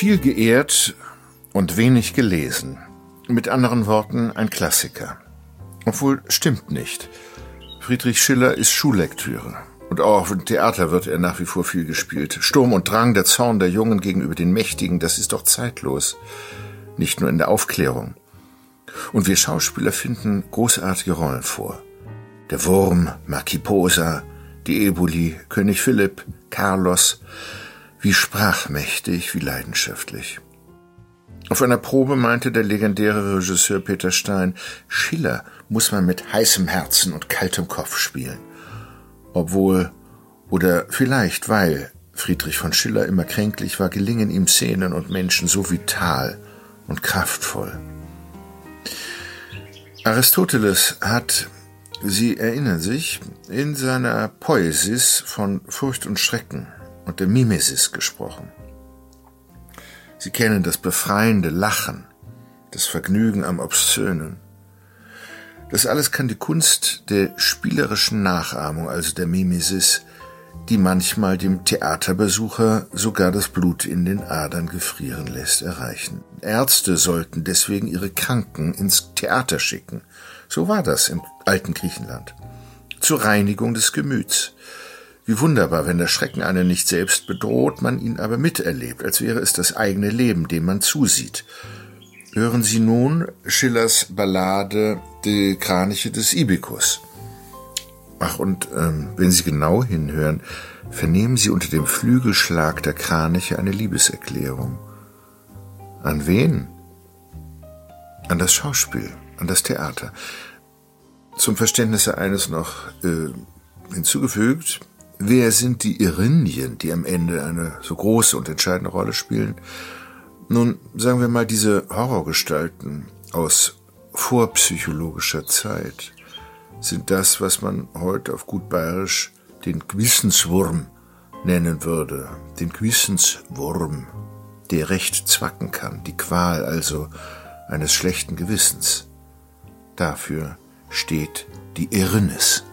Viel geehrt und wenig gelesen. Mit anderen Worten ein Klassiker. Obwohl stimmt nicht. Friedrich Schiller ist Schullektüre. Und auch im Theater wird er nach wie vor viel gespielt. Sturm und Drang, der Zorn der Jungen gegenüber den Mächtigen, das ist doch zeitlos. Nicht nur in der Aufklärung. Und wir Schauspieler finden großartige Rollen vor. Der Wurm, Marquis Posa, die Eboli, König Philipp, Carlos, wie sprachmächtig, wie leidenschaftlich. Auf einer Probe meinte der legendäre Regisseur Peter Stein, Schiller muss man mit heißem Herzen und kaltem Kopf spielen. Obwohl, oder vielleicht weil Friedrich von Schiller immer kränklich war, gelingen ihm Szenen und Menschen so vital und kraftvoll. Aristoteles hat, Sie erinnern sich, in seiner Poesis von Furcht und Schrecken und der Mimesis gesprochen. Sie kennen das befreiende Lachen, das Vergnügen am Obszönen. Das alles kann die Kunst der spielerischen Nachahmung, also der Mimesis, die manchmal dem Theaterbesucher sogar das Blut in den Adern gefrieren lässt, erreichen. Ärzte sollten deswegen ihre Kranken ins Theater schicken. So war das im alten Griechenland. Zur Reinigung des Gemüts. Wie wunderbar, wenn der Schrecken einen nicht selbst bedroht, man ihn aber miterlebt, als wäre es das eigene Leben, dem man zusieht. Hören Sie nun Schillers Ballade Die Kraniche des Ibikus. Ach, und ähm, wenn Sie genau hinhören, vernehmen Sie unter dem Flügelschlag der Kraniche eine Liebeserklärung. An wen? An das Schauspiel, an das Theater. Zum Verständnis eines noch äh, hinzugefügt, wer sind die Irinien, die am Ende eine so große und entscheidende Rolle spielen? Nun, sagen wir mal, diese Horrorgestalten aus vorpsychologischer Zeit sind das, was man heute auf gut bayerisch den Gewissenswurm nennen würde. Den Gewissenswurm, der recht zwacken kann, die Qual also eines schlechten Gewissens. Dafür steht die Erinnis.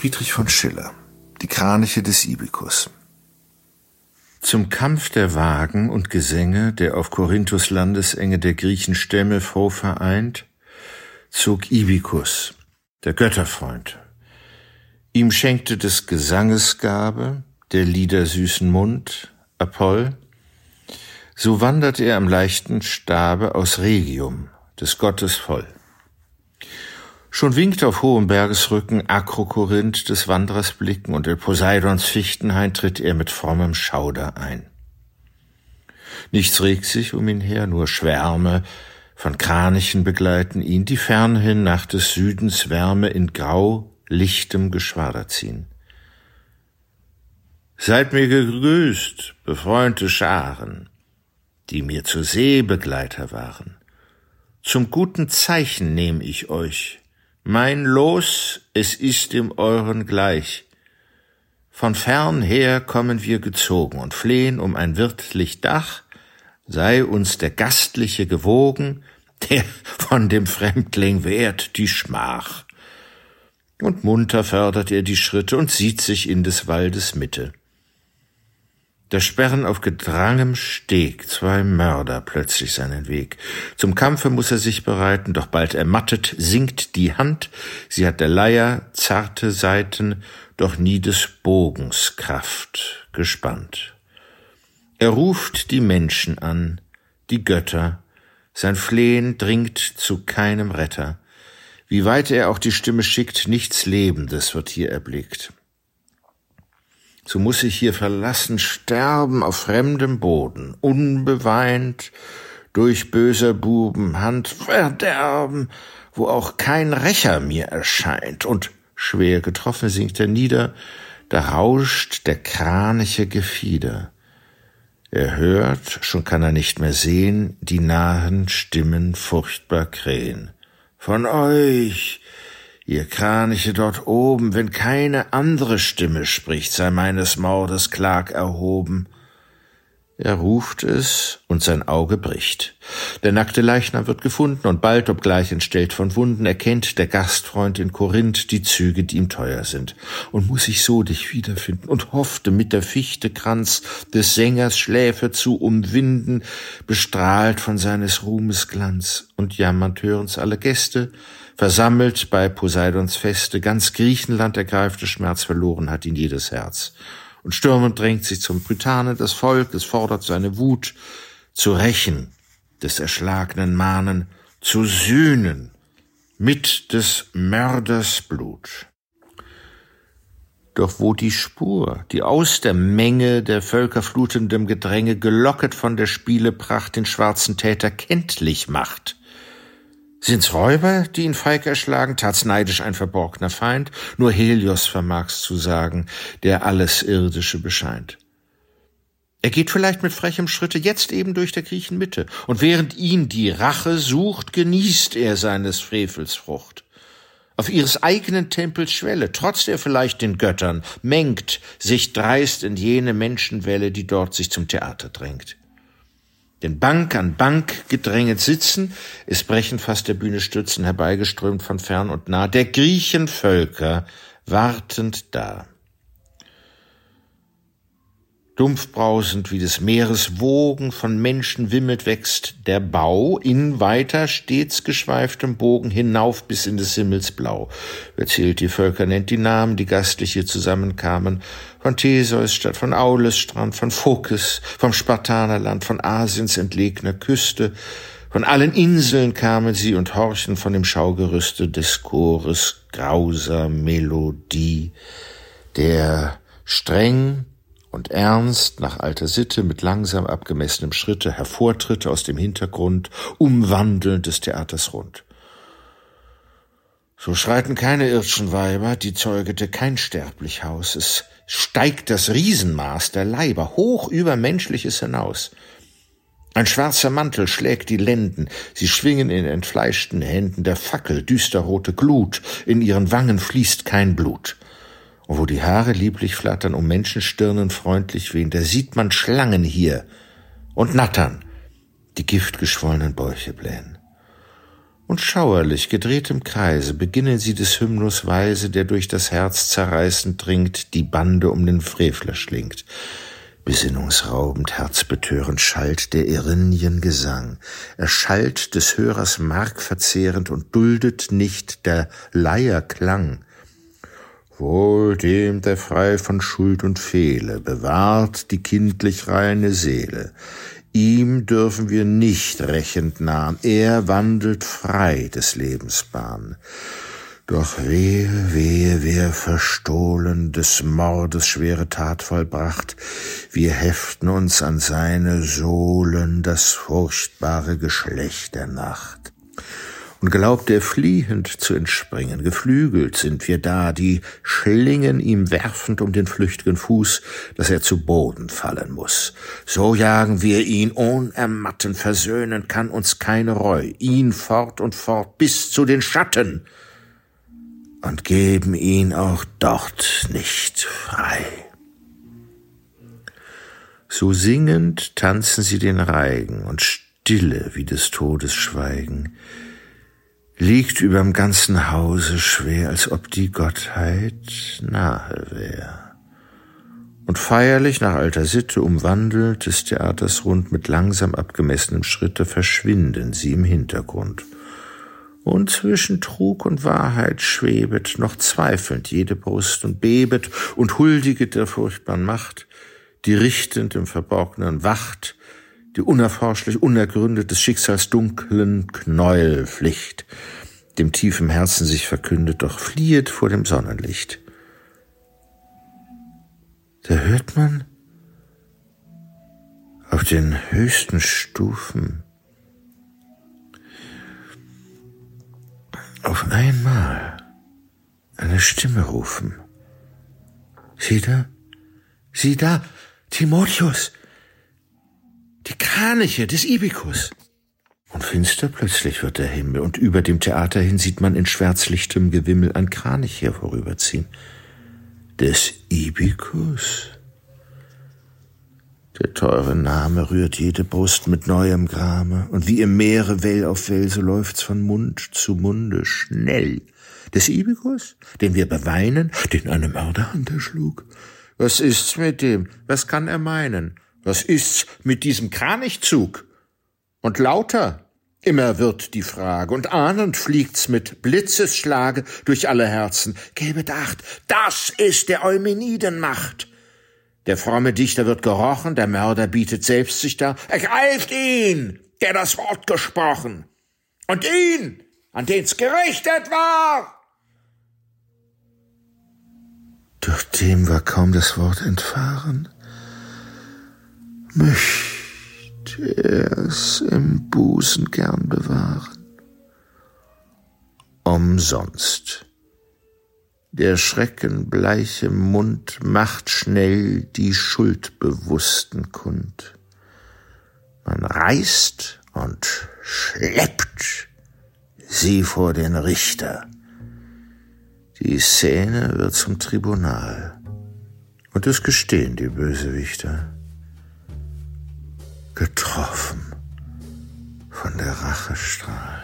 Friedrich von Schiller Die Kraniche des Ibikus Zum Kampf der Wagen und Gesänge, der auf Korinthus Landesenge der Griechen Stämme froh vereint, zog Ibikus, der Götterfreund. Ihm schenkte des Gesanges Gabe, der Lieder süßen Mund, Apoll, so wandert er am leichten Stabe aus Regium, des Gottes voll. Schon winkt auf hohem Bergesrücken Akrokorinth des Wanderers Blicken und in Poseidons Fichtenhain tritt er mit frommem Schauder ein. Nichts regt sich um ihn her, nur Schwärme von Kranichen begleiten ihn, die fernhin nach des Südens Wärme in grau lichtem Geschwader ziehen. Seid mir gegrüßt, befreunde Scharen, die mir zur See Begleiter waren. Zum guten Zeichen nehm ich euch, mein Los, es ist dem euren gleich. Von fern her kommen wir gezogen und flehen um ein wirtlich Dach, sei uns der Gastliche gewogen, der von dem Fremdling wehrt die Schmach. Und munter fördert er die Schritte und sieht sich in des Waldes Mitte. Da sperren auf gedrangem Steg zwei Mörder plötzlich seinen Weg. Zum Kampfe muss er sich bereiten, doch bald ermattet sinkt die Hand, sie hat der Leier zarte Seiten, doch nie des Bogens Kraft gespannt. Er ruft die Menschen an, die Götter, sein Flehen dringt zu keinem Retter. Wie weit er auch die Stimme schickt, nichts Lebendes wird hier erblickt so muss ich hier verlassen sterben auf fremdem Boden, unbeweint durch böser Buben Hand verderben, wo auch kein Rächer mir erscheint, und schwer getroffen sinkt er nieder, da rauscht der kraniche Gefieder. Er hört, schon kann er nicht mehr sehen, die nahen Stimmen furchtbar krähen. Von euch, Ihr Kraniche dort oben, wenn keine andere Stimme spricht, sei meines Mordes Klag erhoben. Er ruft es, und sein Auge bricht. Der nackte Leichnam wird gefunden, und bald, obgleich entstellt von Wunden, erkennt der Gastfreund in Korinth die Züge, die ihm teuer sind, und muss ich so dich wiederfinden, und hoffte mit der Fichte Kranz des Sängers Schläfe zu umwinden, bestrahlt von seines Ruhmes Glanz, und jammernd hören's alle Gäste, versammelt bei Poseidons Feste, ganz Griechenland ergreifte Schmerz verloren hat ihn jedes Herz und stürmend drängt sich zum Brytanen das Volk, es fordert seine Wut, zu rächen des Erschlagenen Mahnen, zu sühnen mit des Mörders Blut. Doch wo die Spur, die aus der Menge der völkerflutendem Gedränge gelocket von der Spielepracht den schwarzen Täter kenntlich macht, Sind's Räuber, die ihn feig erschlagen, tat's neidisch ein verborgner Feind? Nur Helios vermag's zu sagen, der alles Irdische bescheint. Er geht vielleicht mit frechem Schritte jetzt eben durch der Griechen Mitte, und während ihn die Rache sucht, genießt er seines Frevels Frucht. Auf ihres eigenen Tempels Schwelle trotzt er vielleicht den Göttern, mengt sich dreist in jene Menschenwelle, die dort sich zum Theater drängt. Denn Bank an Bank gedränget sitzen, es brechen fast der Bühne Stützen herbeigeströmt von fern und nah, der Griechenvölker wartend da. Dumpfbrausend wie des Meeres Wogen von Menschen wimmelt wächst der Bau in weiter stets geschweiftem Bogen hinauf bis in des Himmels Blau. Wer zählt die Völker, nennt die Namen, die gastlich hier zusammenkamen, von Theseus statt von Aules Strand, von Phokis, vom Spartanerland, von Asiens entlegener Küste, von allen Inseln kamen sie und horchen von dem Schaugerüste des Chores grauser Melodie, der streng und ernst nach alter Sitte mit langsam abgemessenem Schritte hervortritt aus dem Hintergrund, umwandelnd des Theaters rund. So schreiten keine irdschen Weiber, die zeugete kein sterblich Haus. Es steigt das Riesenmaß der Leiber hoch über Menschliches hinaus. Ein schwarzer Mantel schlägt die Lenden, sie schwingen in entfleischten Händen der Fackel düsterrote Glut, in ihren Wangen fließt kein Blut und wo die Haare lieblich flattern, um Menschenstirnen freundlich wehen, da sieht man Schlangen hier und Nattern, die giftgeschwollenen Bäuche blähen. Und schauerlich, gedreht im Kreise, beginnen sie des Hymnus Weise, der durch das Herz zerreißend dringt, die Bande um den Frevler schlingt. Besinnungsraubend, herzbetörend schallt der Erinien Gesang. Er schallt des Hörers Mark verzehrend und duldet nicht der Leier Klang. Wohl dem, der frei von Schuld und Fehle, bewahrt die kindlich reine Seele. Ihm dürfen wir nicht rächend nahen, er wandelt frei des Lebens Bahn. Doch wehe, wehe, wer verstohlen des Mordes schwere Tat vollbracht, wir heften uns an seine Sohlen das furchtbare Geschlecht der Nacht und glaubt er fliehend zu entspringen. Geflügelt sind wir da, die Schlingen ihm werfend um den flüchtigen Fuß, dass er zu Boden fallen muss. So jagen wir ihn unermatten, versöhnen kann uns keine Reu, ihn fort und fort bis zu den Schatten und geben ihn auch dort nicht frei. So singend tanzen sie den Reigen und stille wie des Todes Schweigen, liegt überm ganzen Hause schwer, als ob die Gottheit nahe wär. Und feierlich nach alter Sitte umwandelt des Theaters rund mit langsam abgemessenem Schritte verschwinden sie im Hintergrund. Und zwischen Trug und Wahrheit schwebet noch zweifelnd jede Brust und bebet und huldiget der furchtbaren Macht, die richtend im Verborgenen wacht, die unerforschlich unergründet des Schicksals dunklen Knäuel Pflicht, dem tiefen Herzen sich verkündet, doch fliehet vor dem Sonnenlicht. Da hört man auf den höchsten Stufen auf einmal eine Stimme rufen. Sieh da, sieh da, Timotheus, die Kraniche des Ibikus. Und finster plötzlich wird der Himmel, und über dem Theater hin sieht man in schwärzlichtem Gewimmel ein Kranich her vorüberziehen. Des Ibikus. Der teure Name rührt jede Brust mit neuem Grame, und wie im Meere Well auf Well, so läuft's von Mund zu Munde schnell. Des Ibikus, den wir beweinen, den eine Mörderhand erschlug. Was ist's mit dem? Was kann er meinen? Was ist's mit diesem Kranichzug? Und lauter, immer wird die Frage, und ahnend fliegt's mit Blitzesschlage durch alle Herzen. Gebet acht, das ist der Eumenidenmacht. Der fromme Dichter wird gerochen, der Mörder bietet selbst sich dar. Ergreift ihn, der das Wort gesprochen, und ihn, an den's gerichtet war. Doch dem war kaum das Wort entfahren. Möchte er's im Busen gern bewahren. Umsonst. Der schreckenbleiche Mund macht schnell die Schuldbewussten kund. Man reißt und schleppt sie vor den Richter. Die Szene wird zum Tribunal. Und es gestehen die Bösewichter. Getroffen von der Rachestrahl.